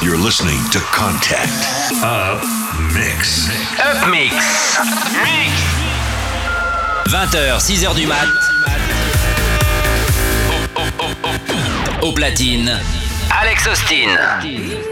You're listening to Contact Up Mix. Up Mix. Mix. 20h, 6h du mat. Au platine, Alex Austin.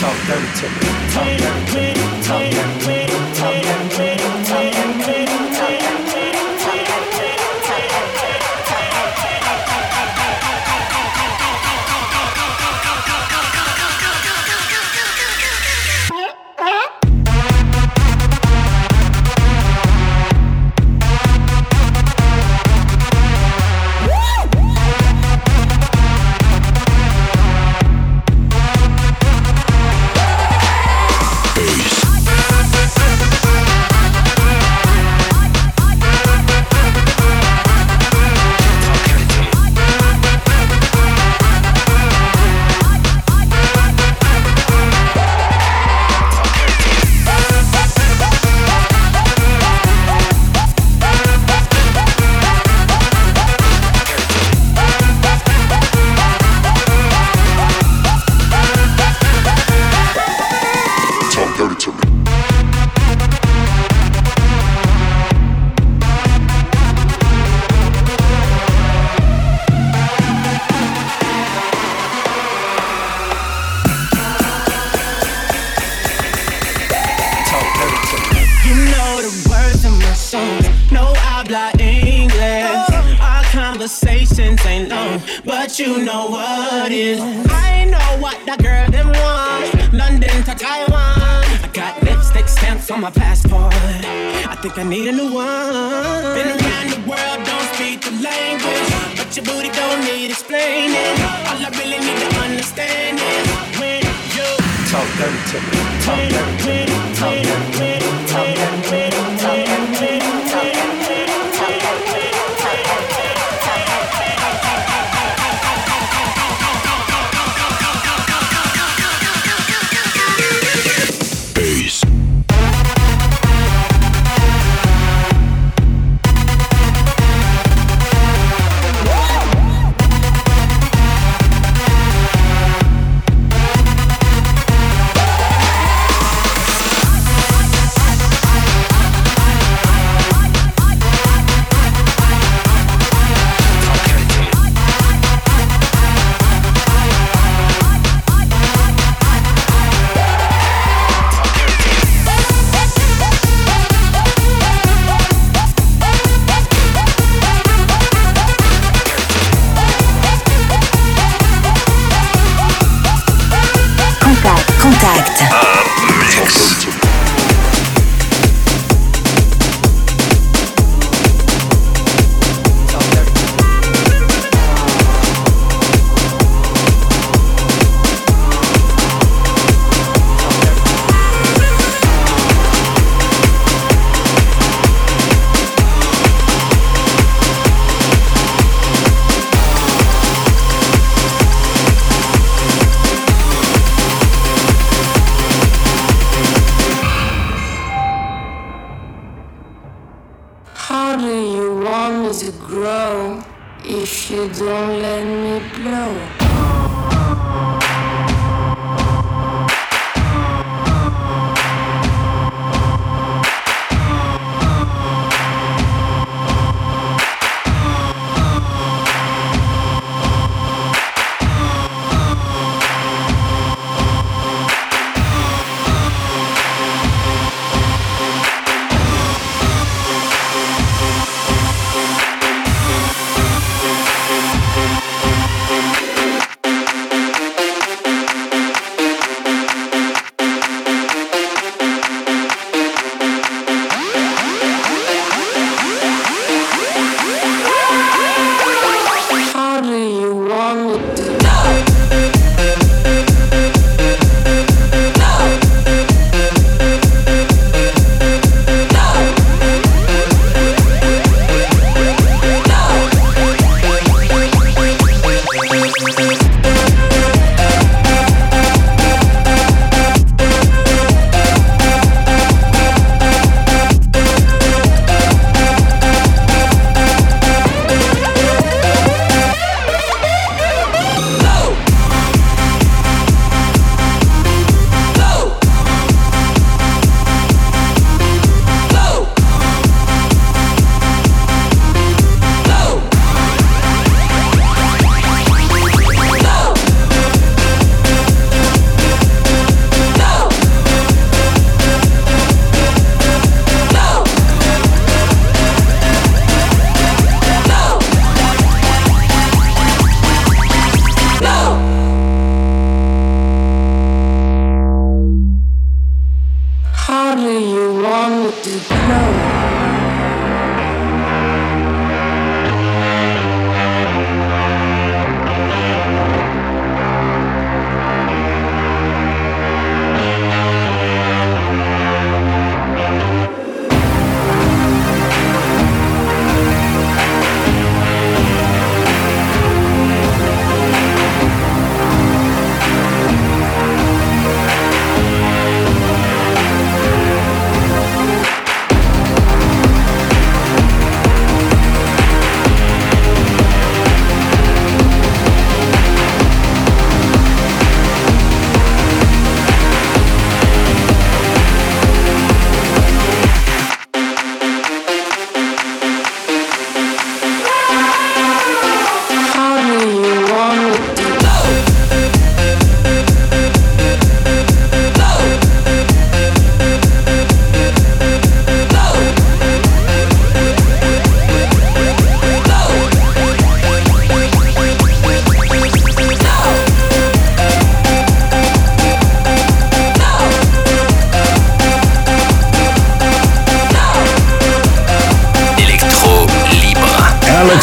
talk dirty to me. Talk dirty to me. I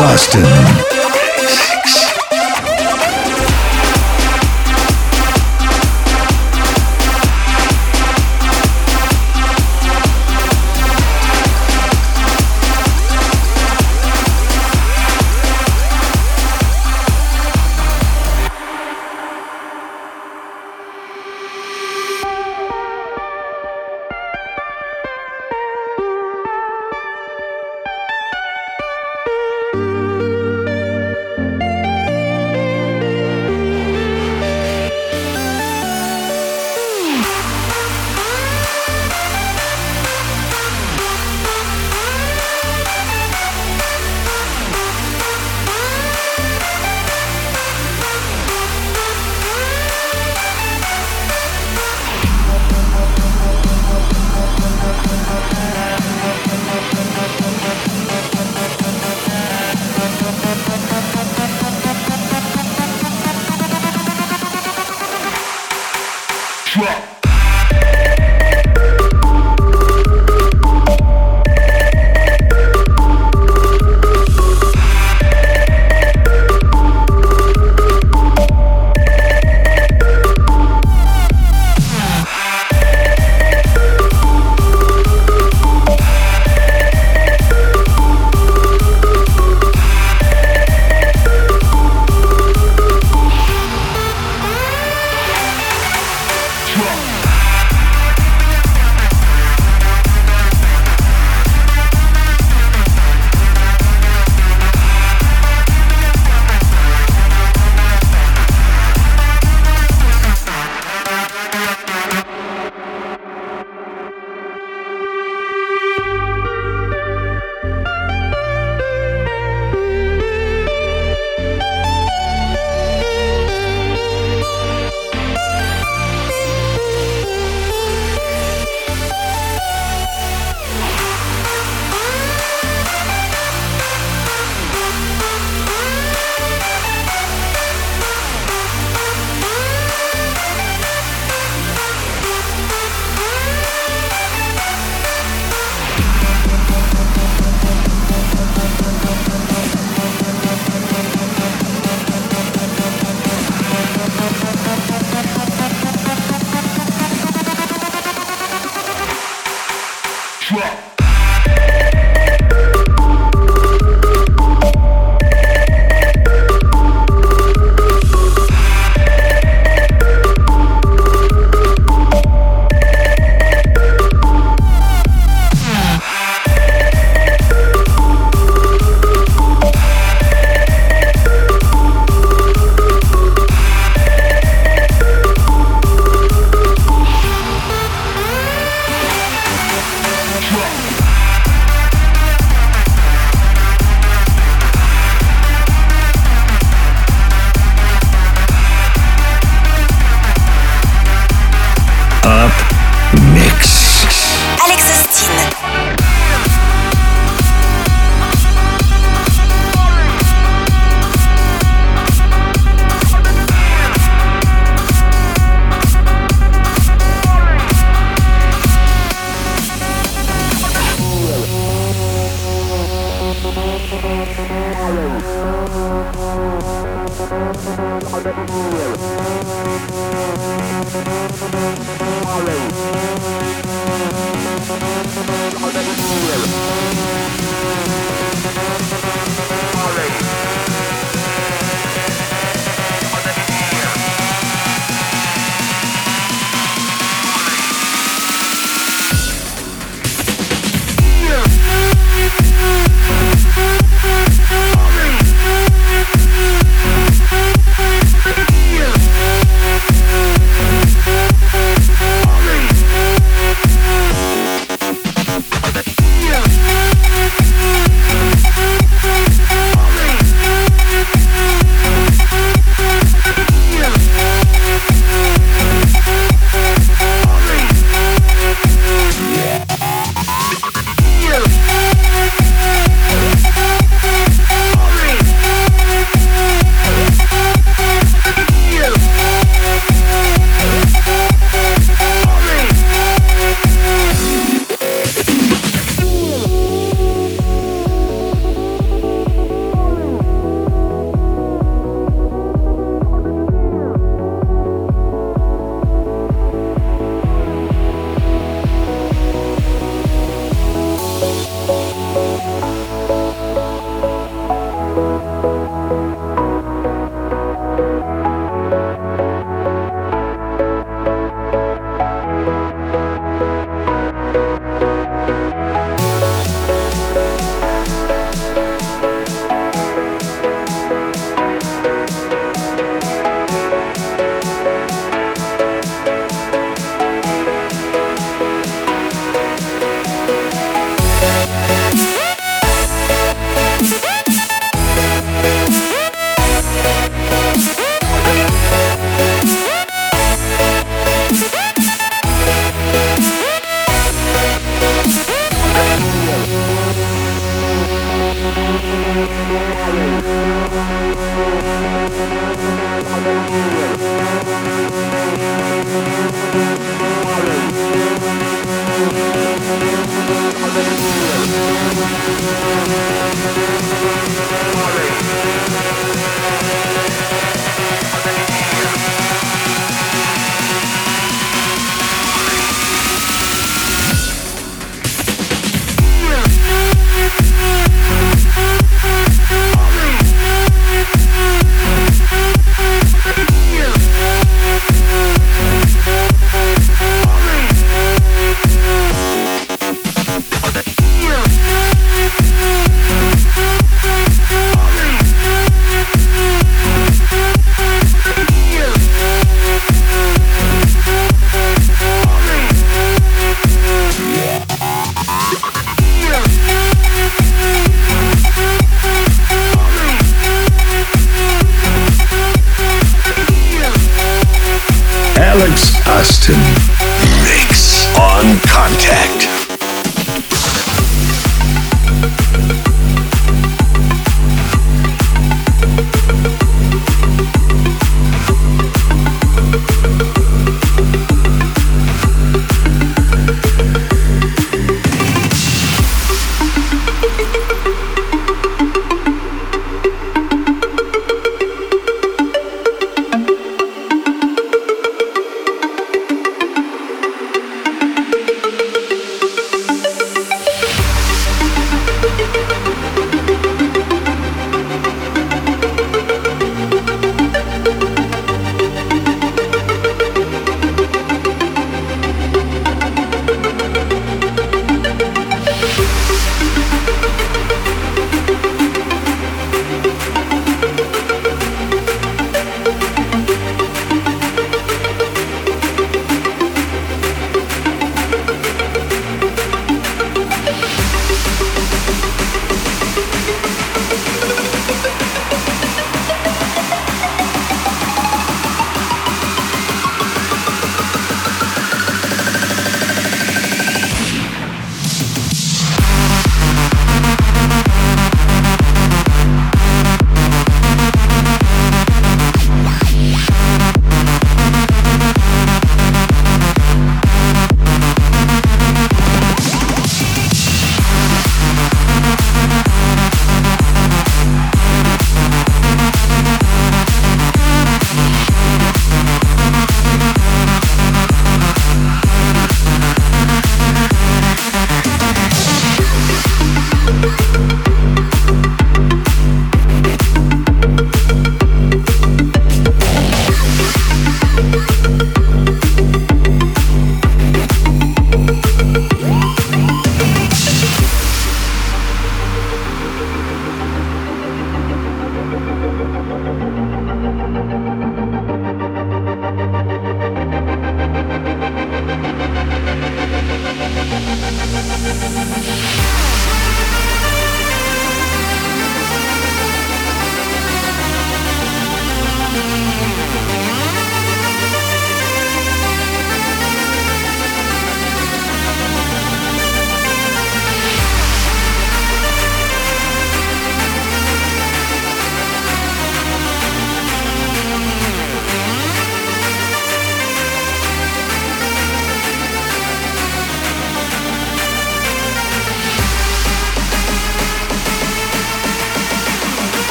Austin.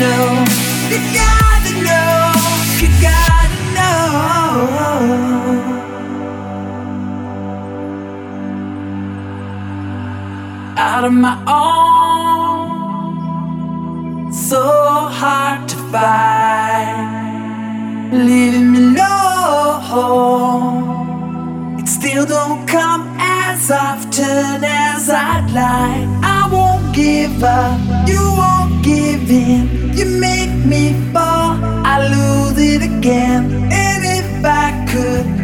know. You gotta know. You gotta know. Out of my own, so hard to find. Leaving me alone. It still don't come as often as I'd like. I won't give up. You won't give in you make me fall, I lose it again. And if I could.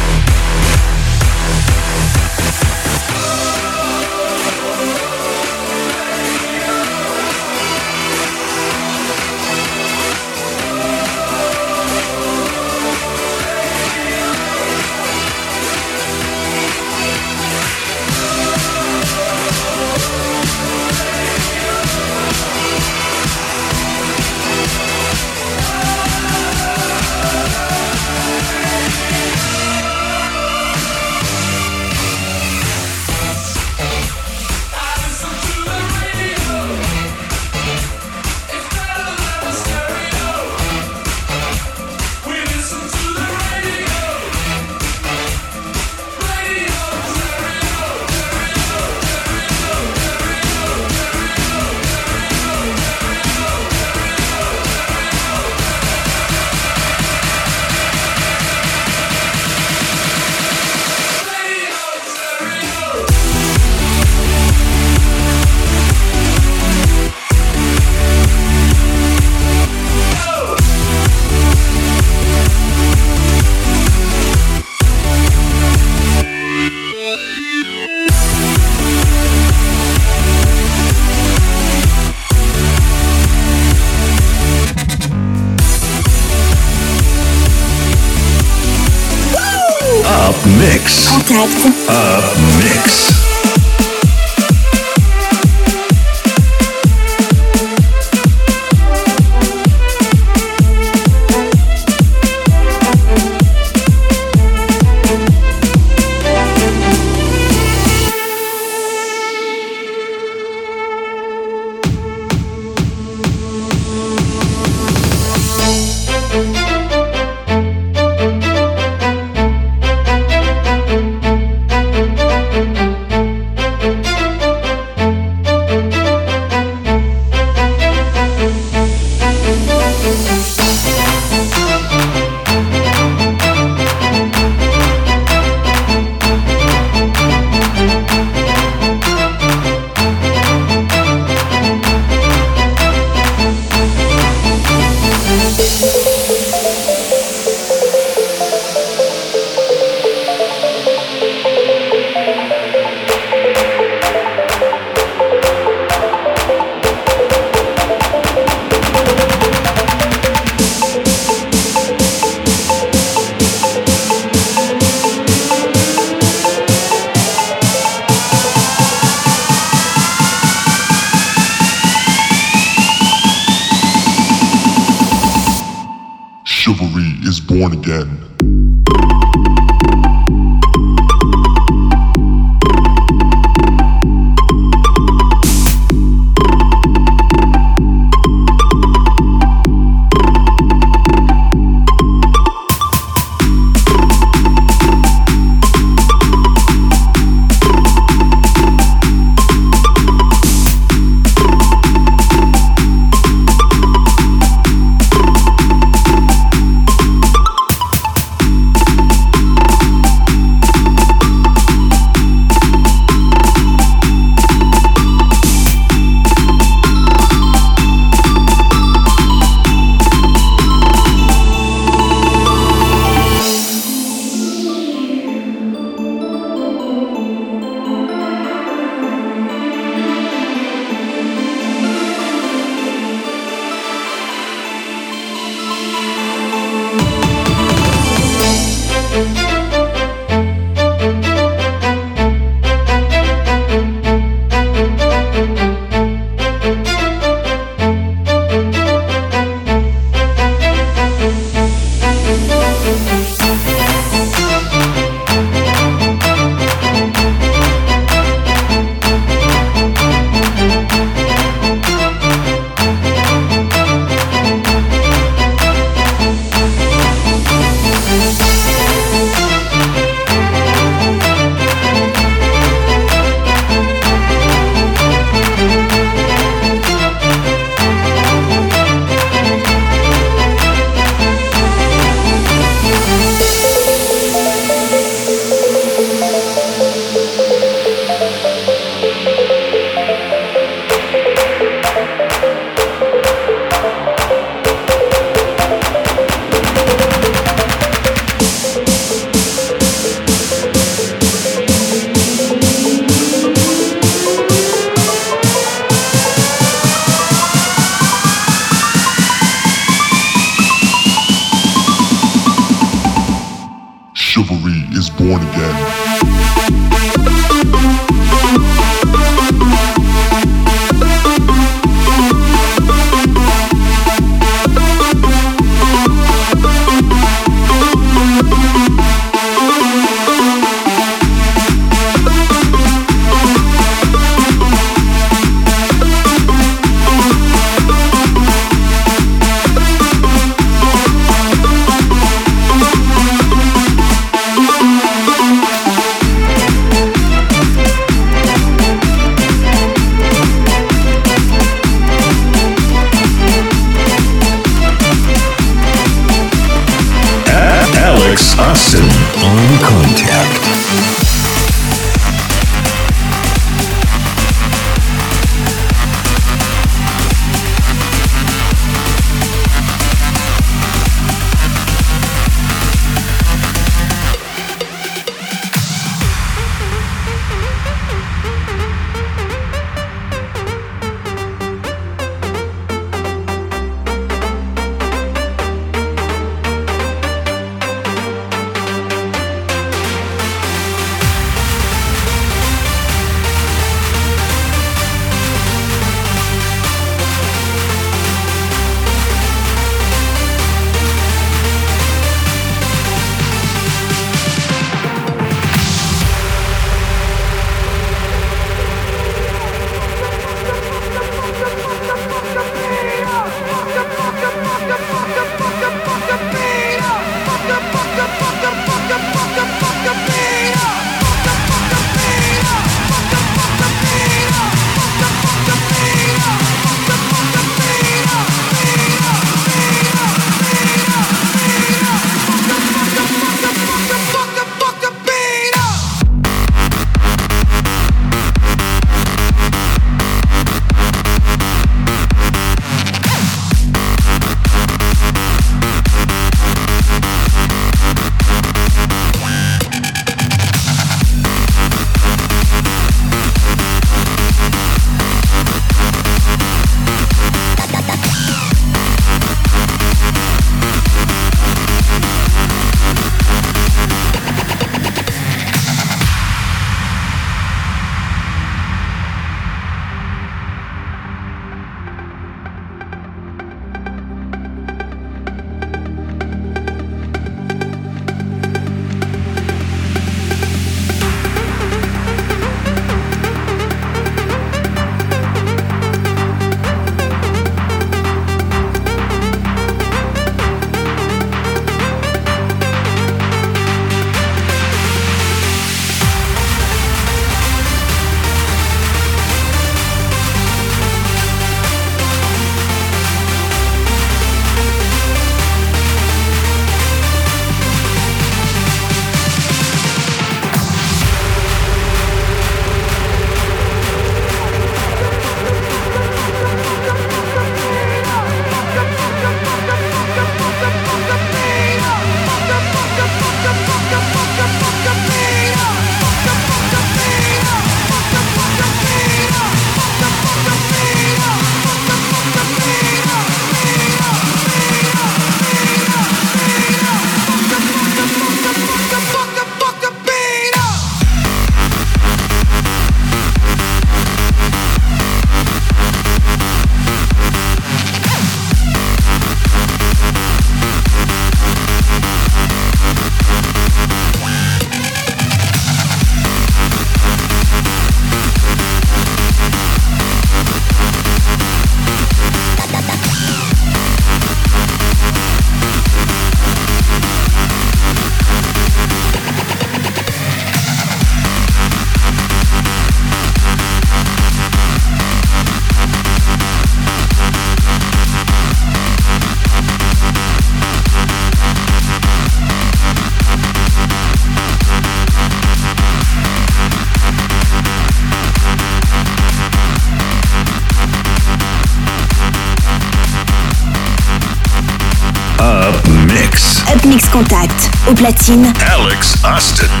Platine. Alex Austin.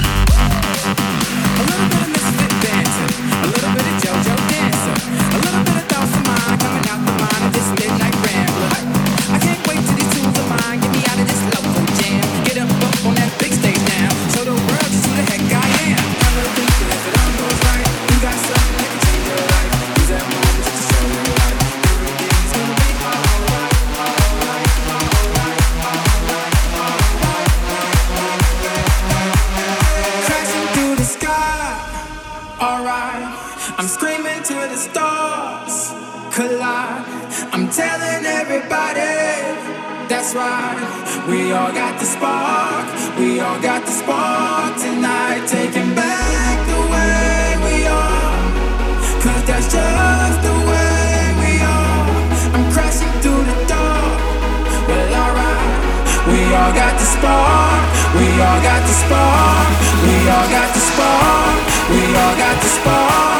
we all got the spark. We all got the spark tonight. Taking back the way we that's just the way we are. I'm crashing through the door. Well, alright. We all got the spark. We all got the spark. We all got the spark. We all got the spark.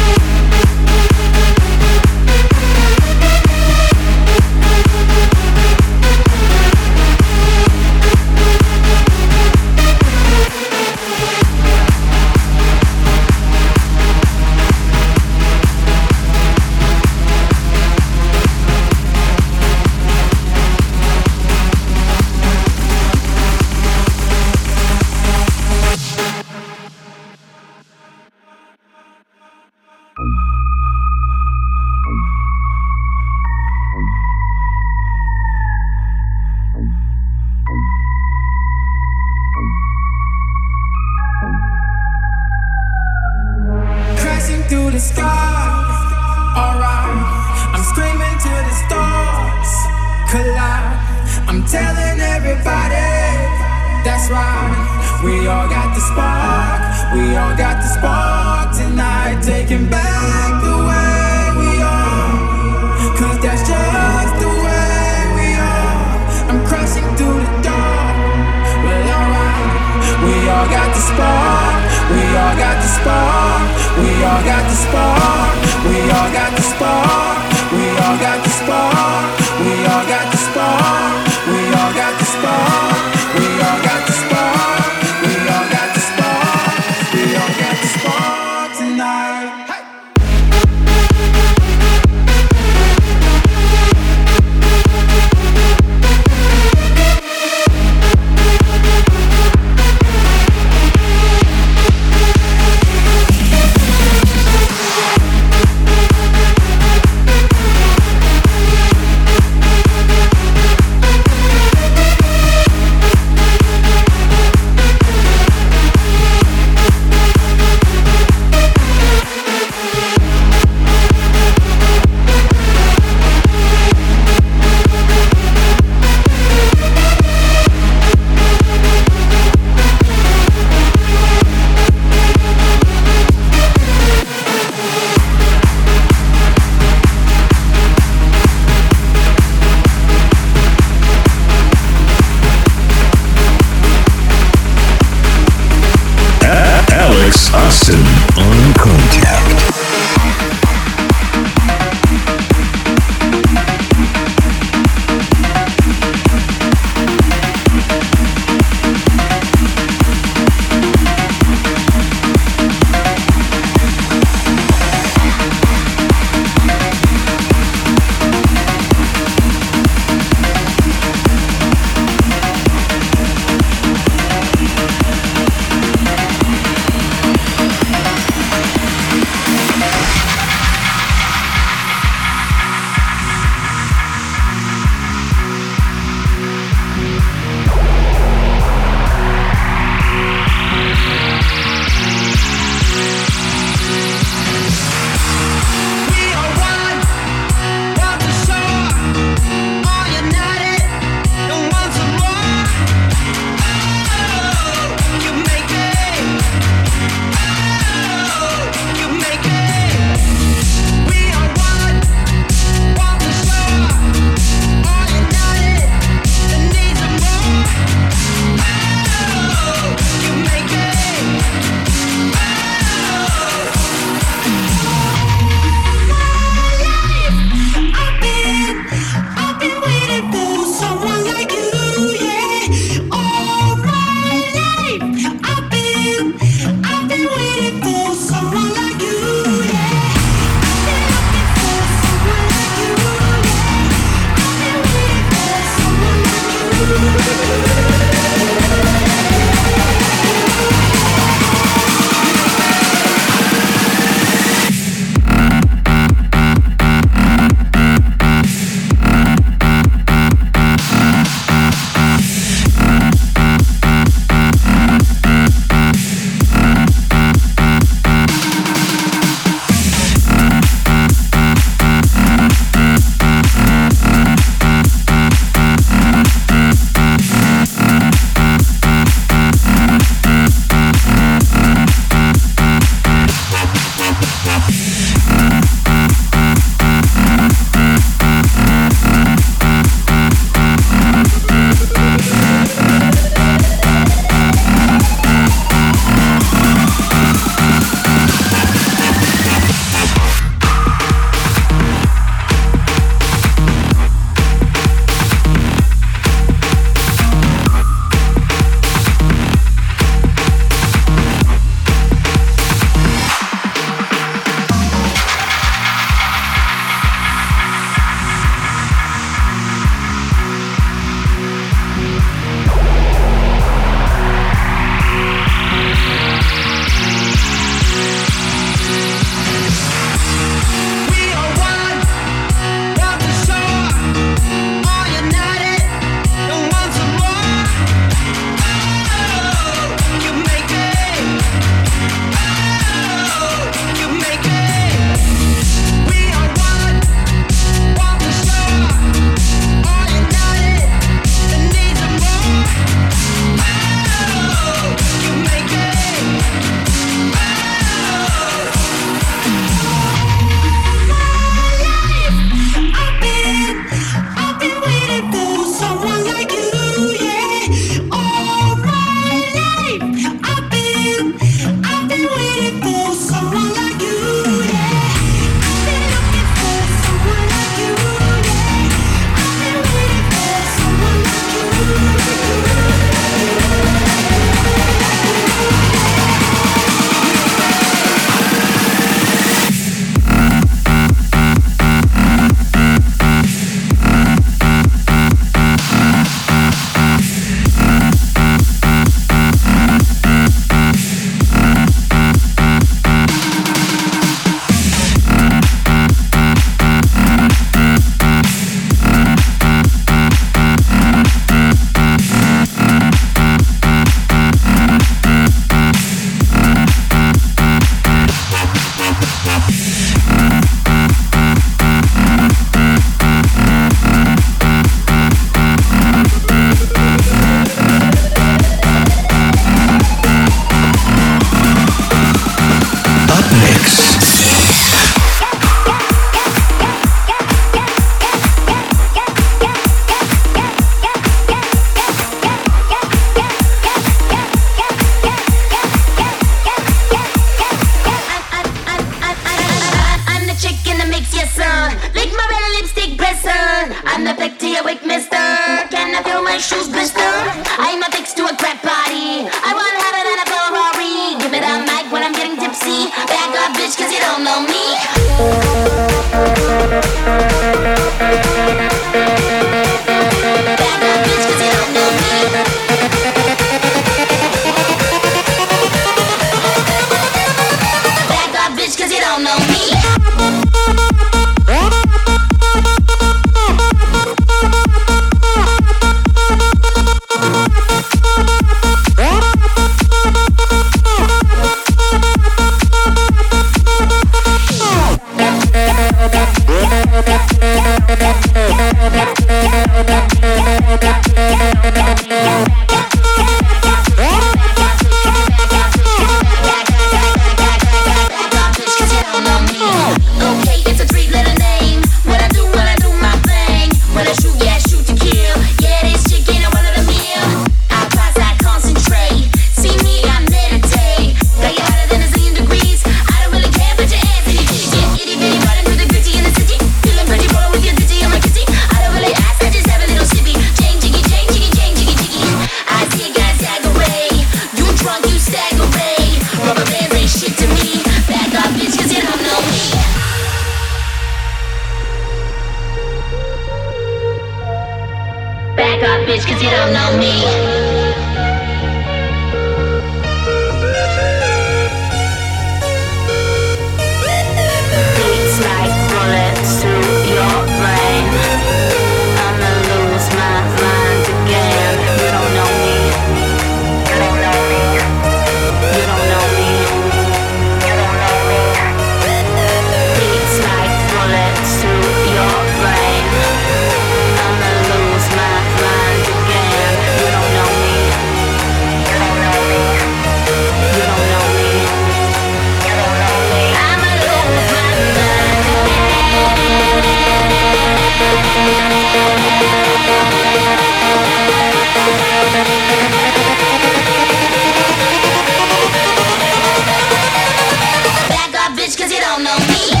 don't know me.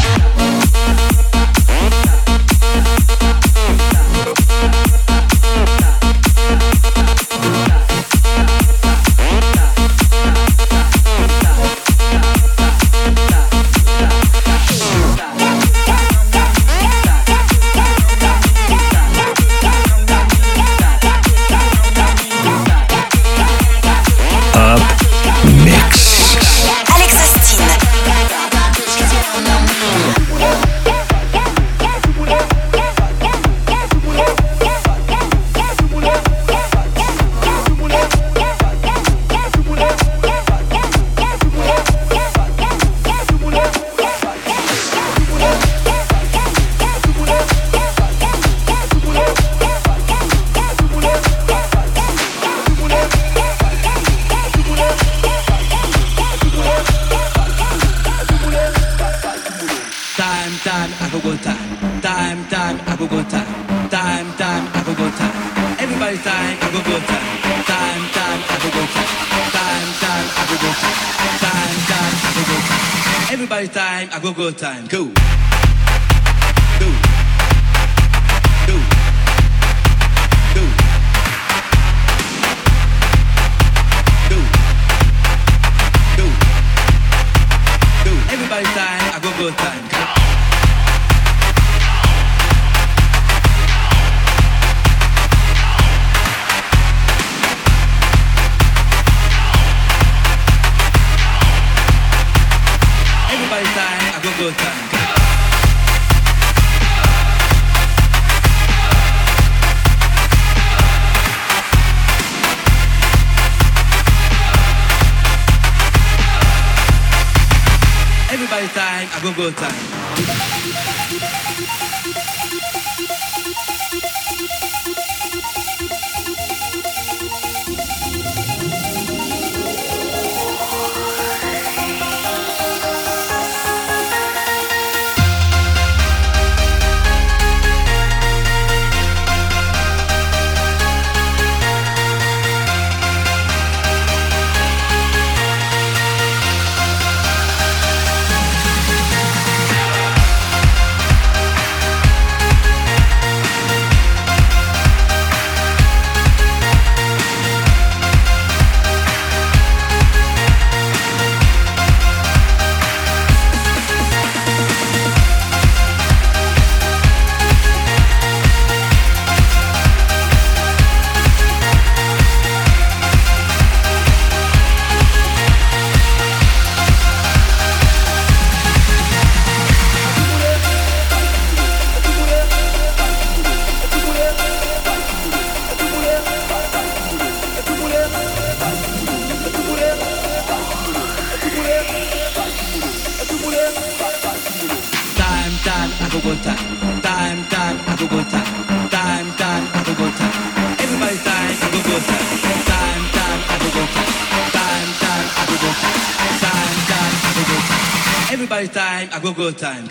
Time.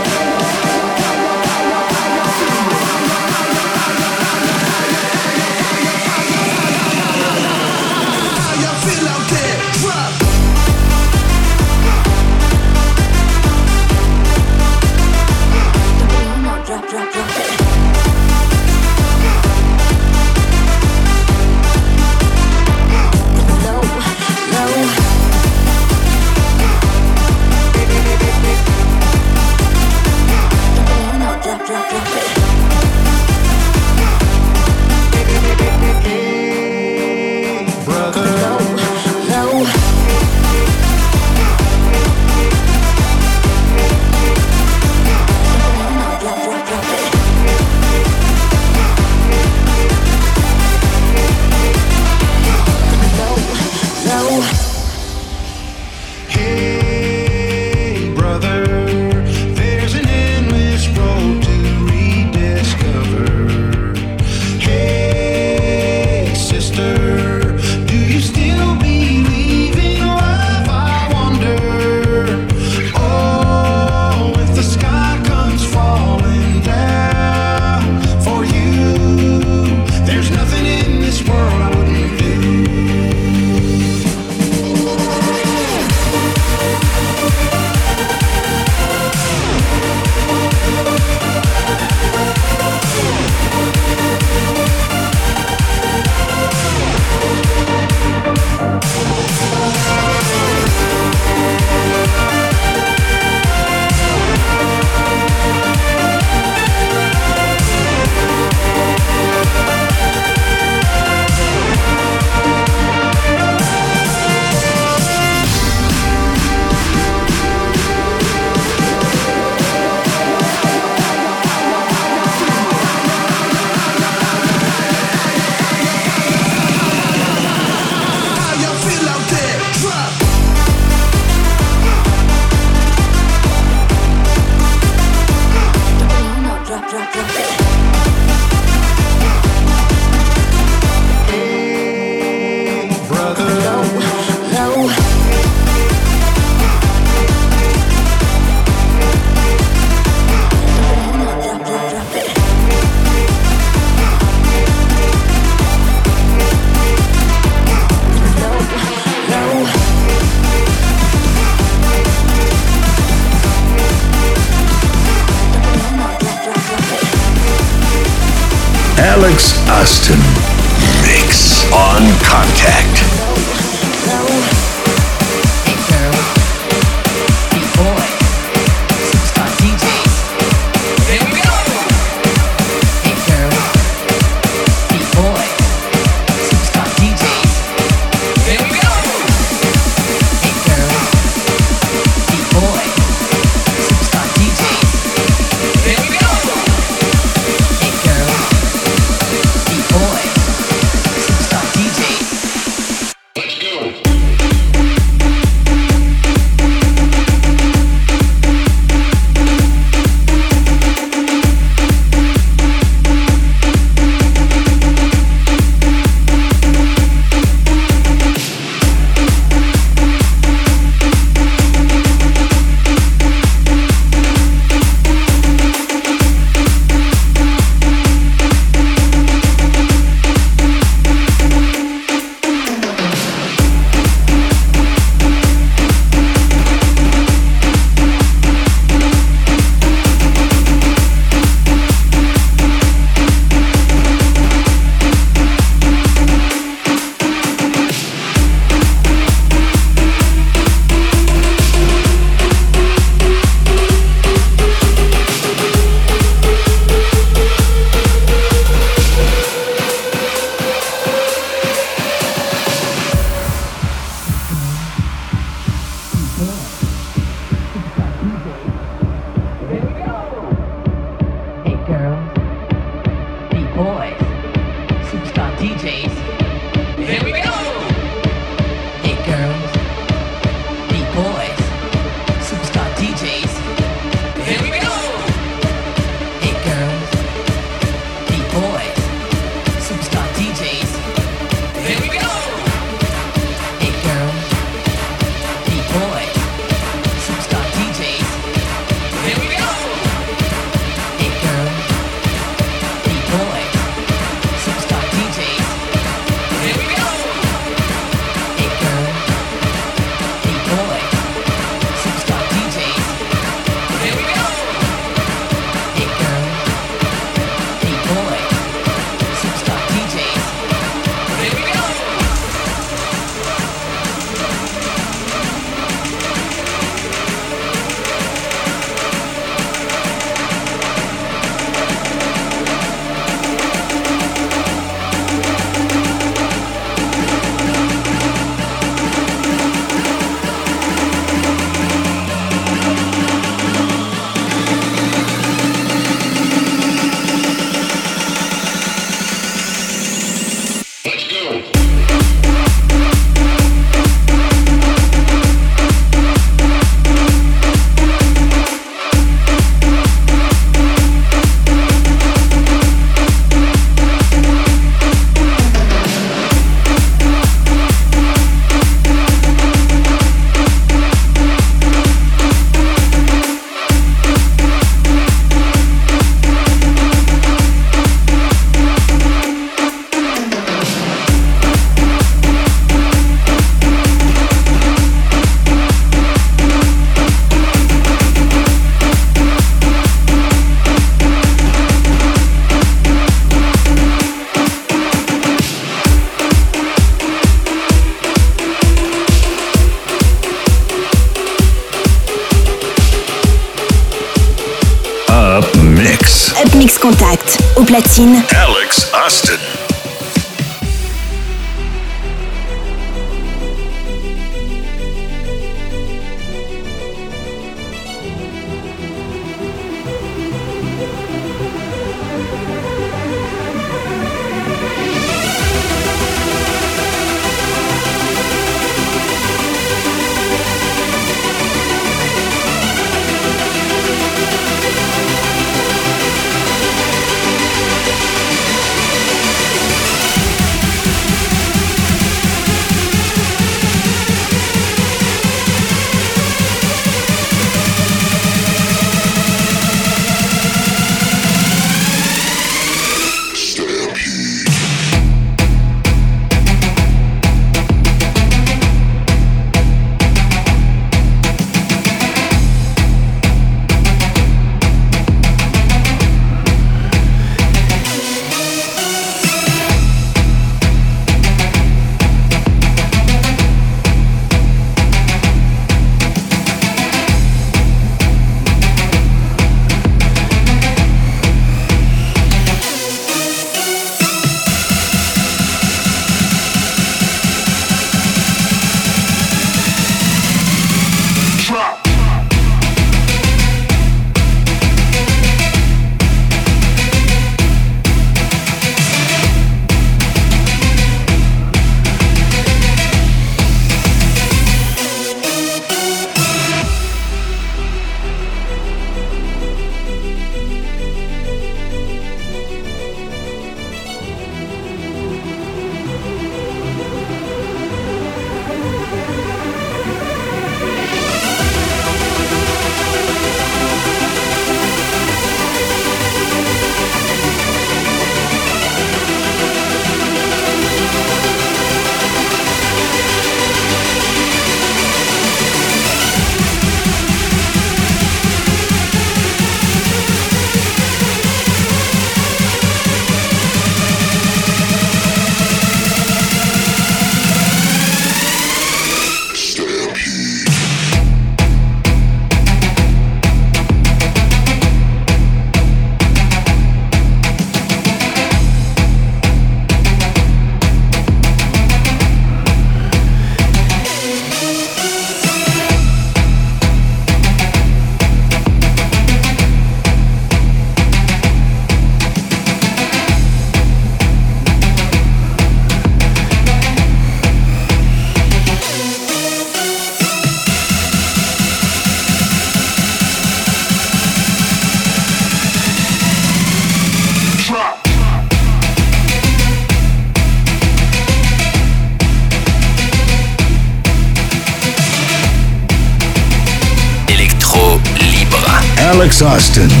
Austin.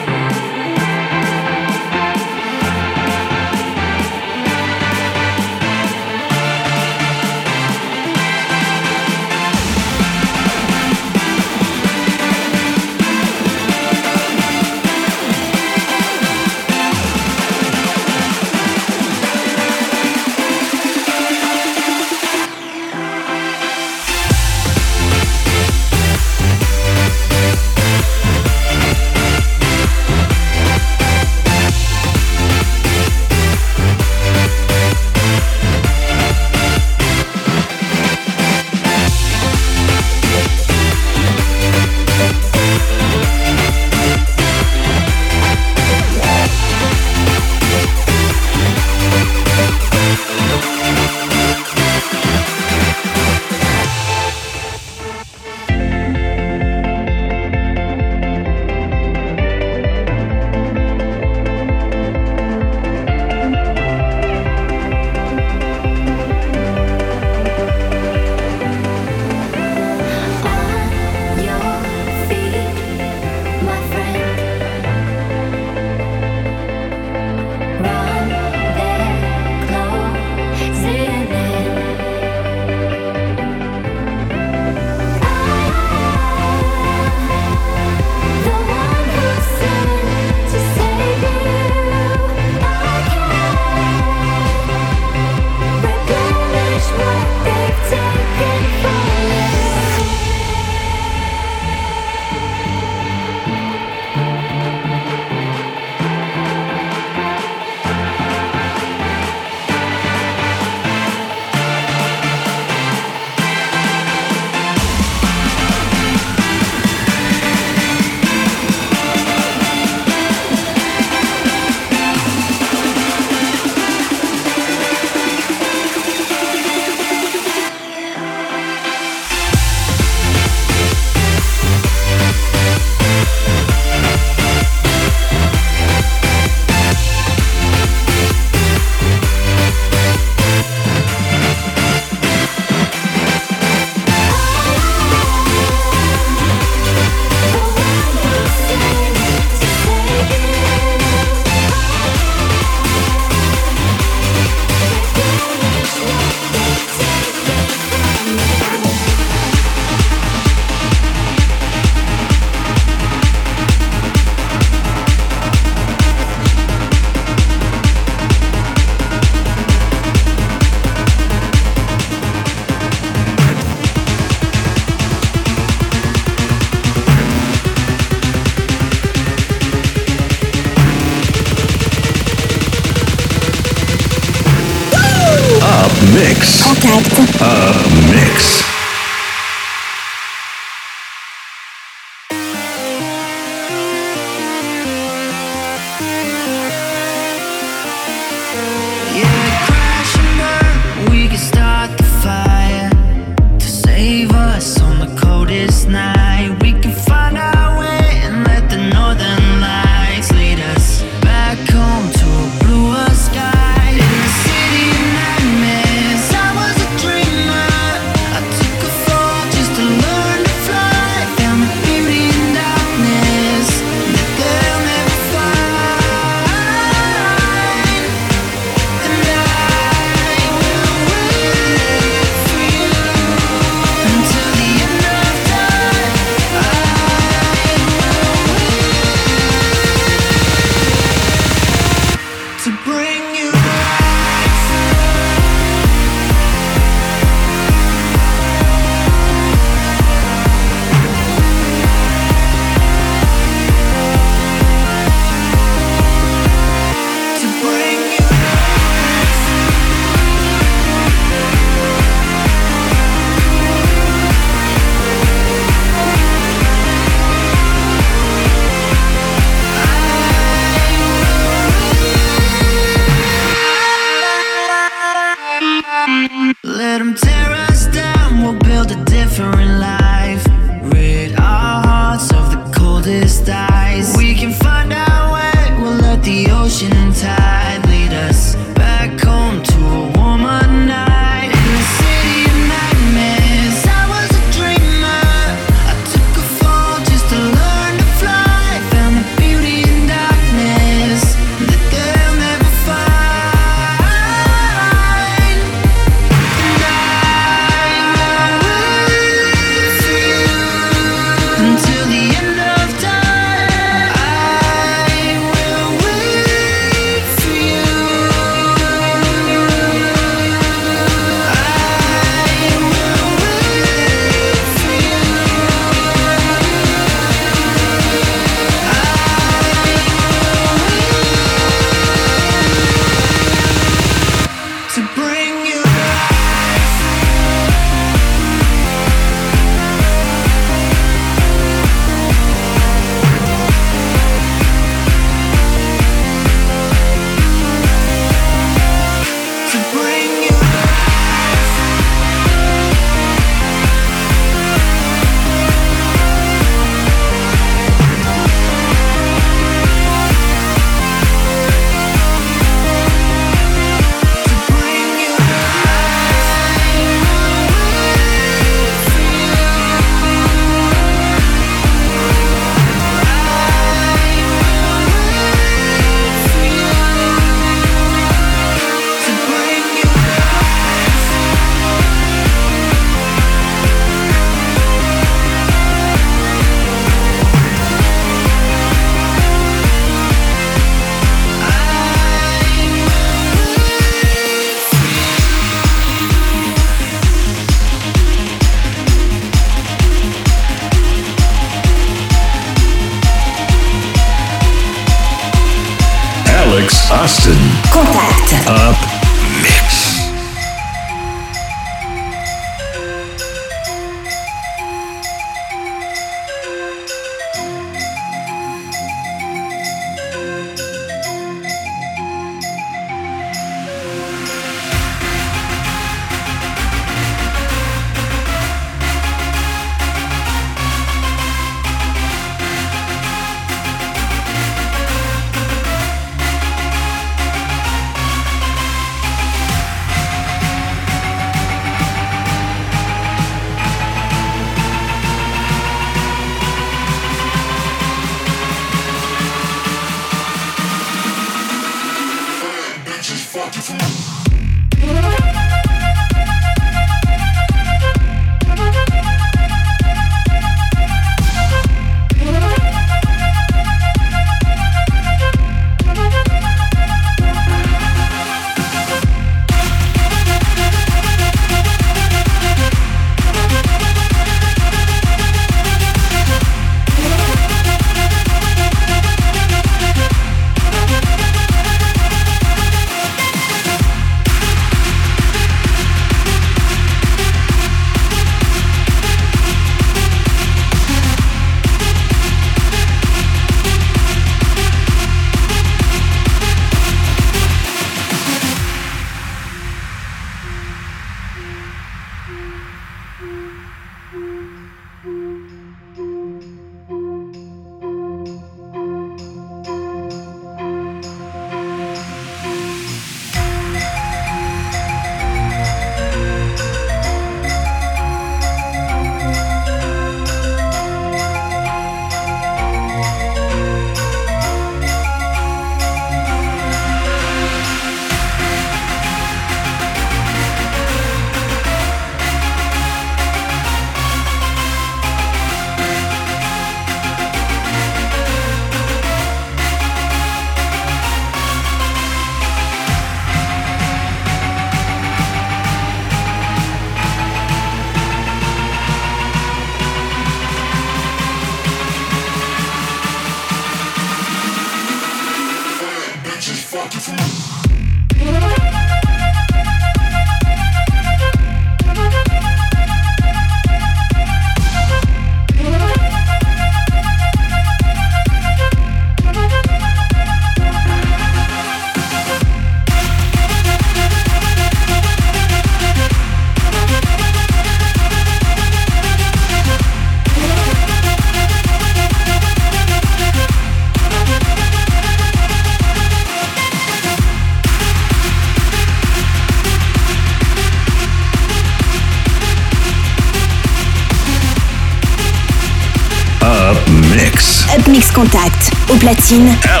Platine.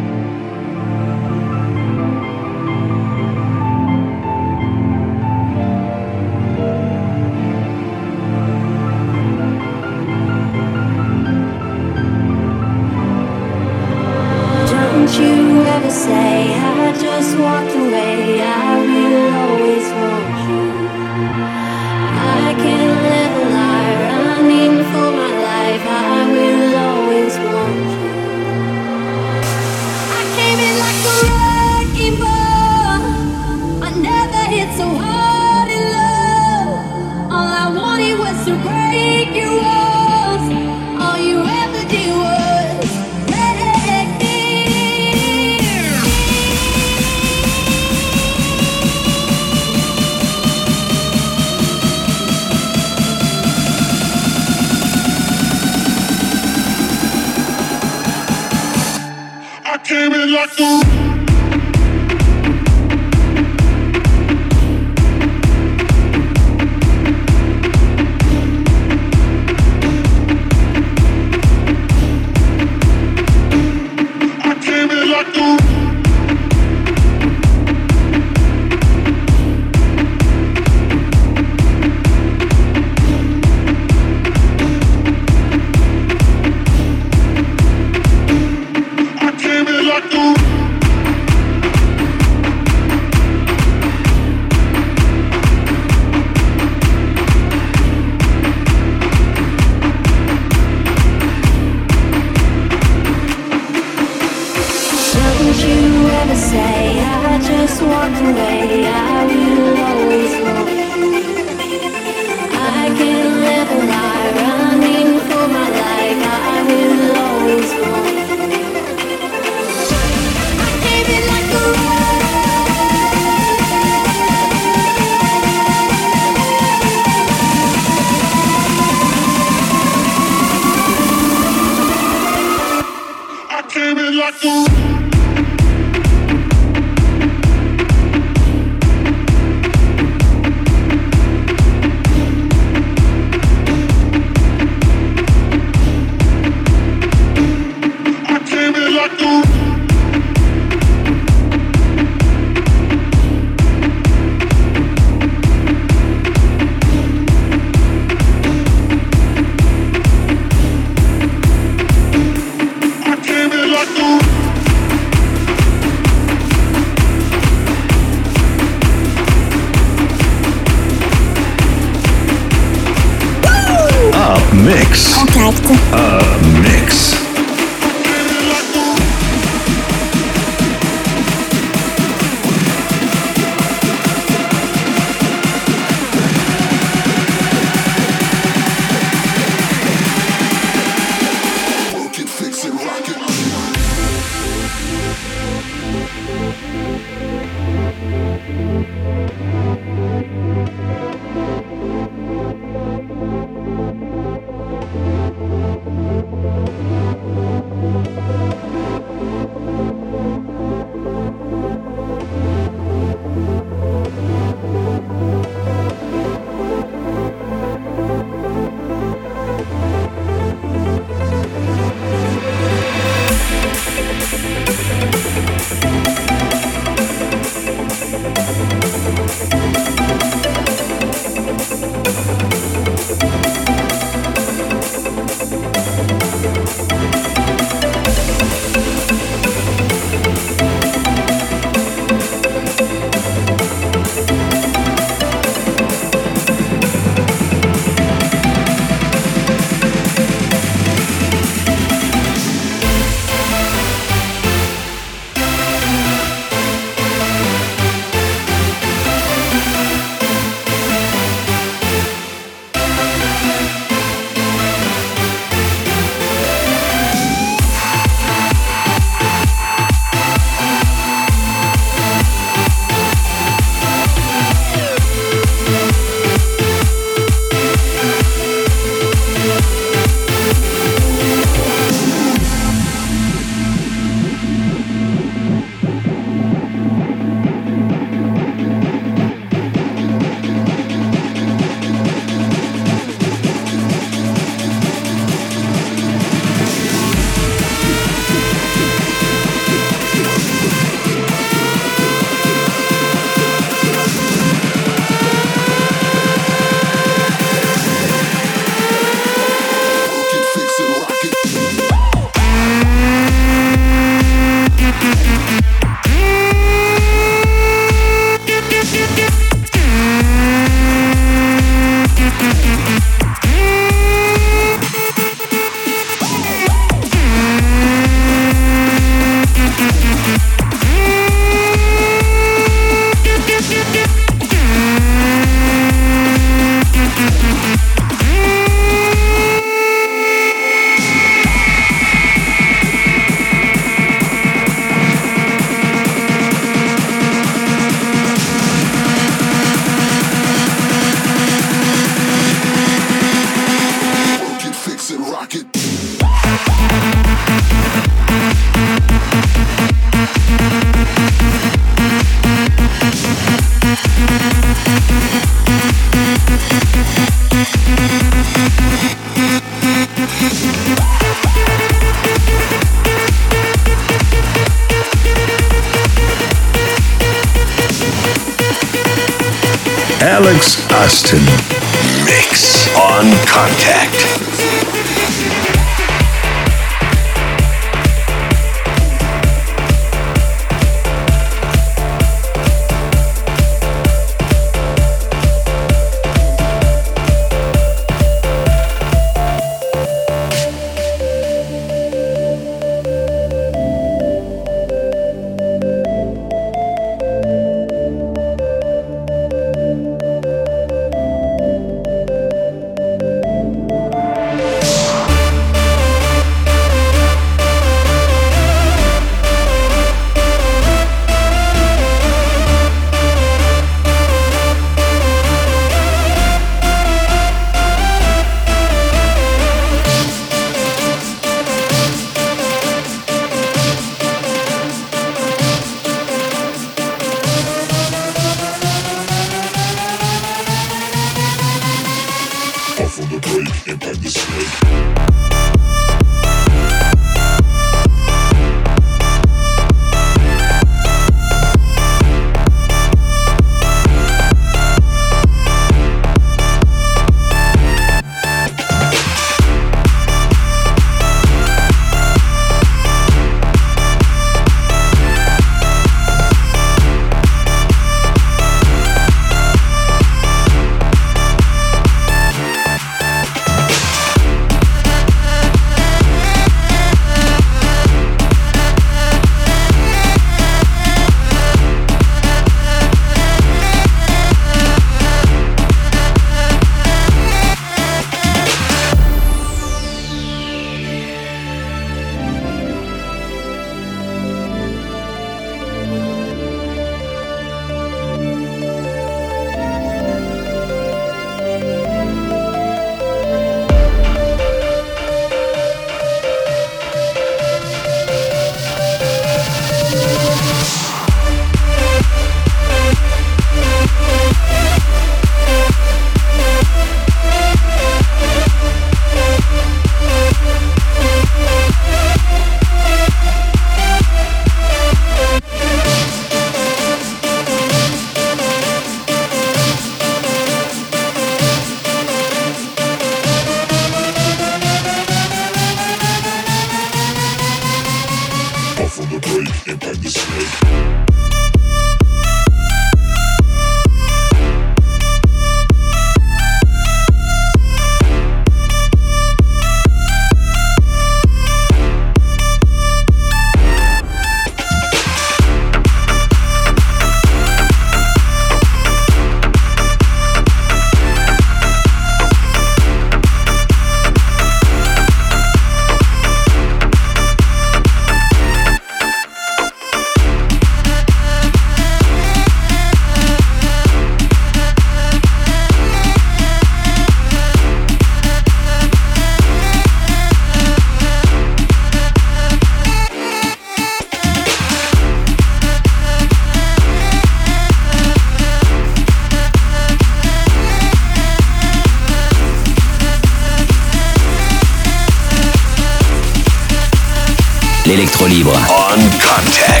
Libre. On contact.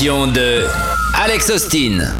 de Alex Austin.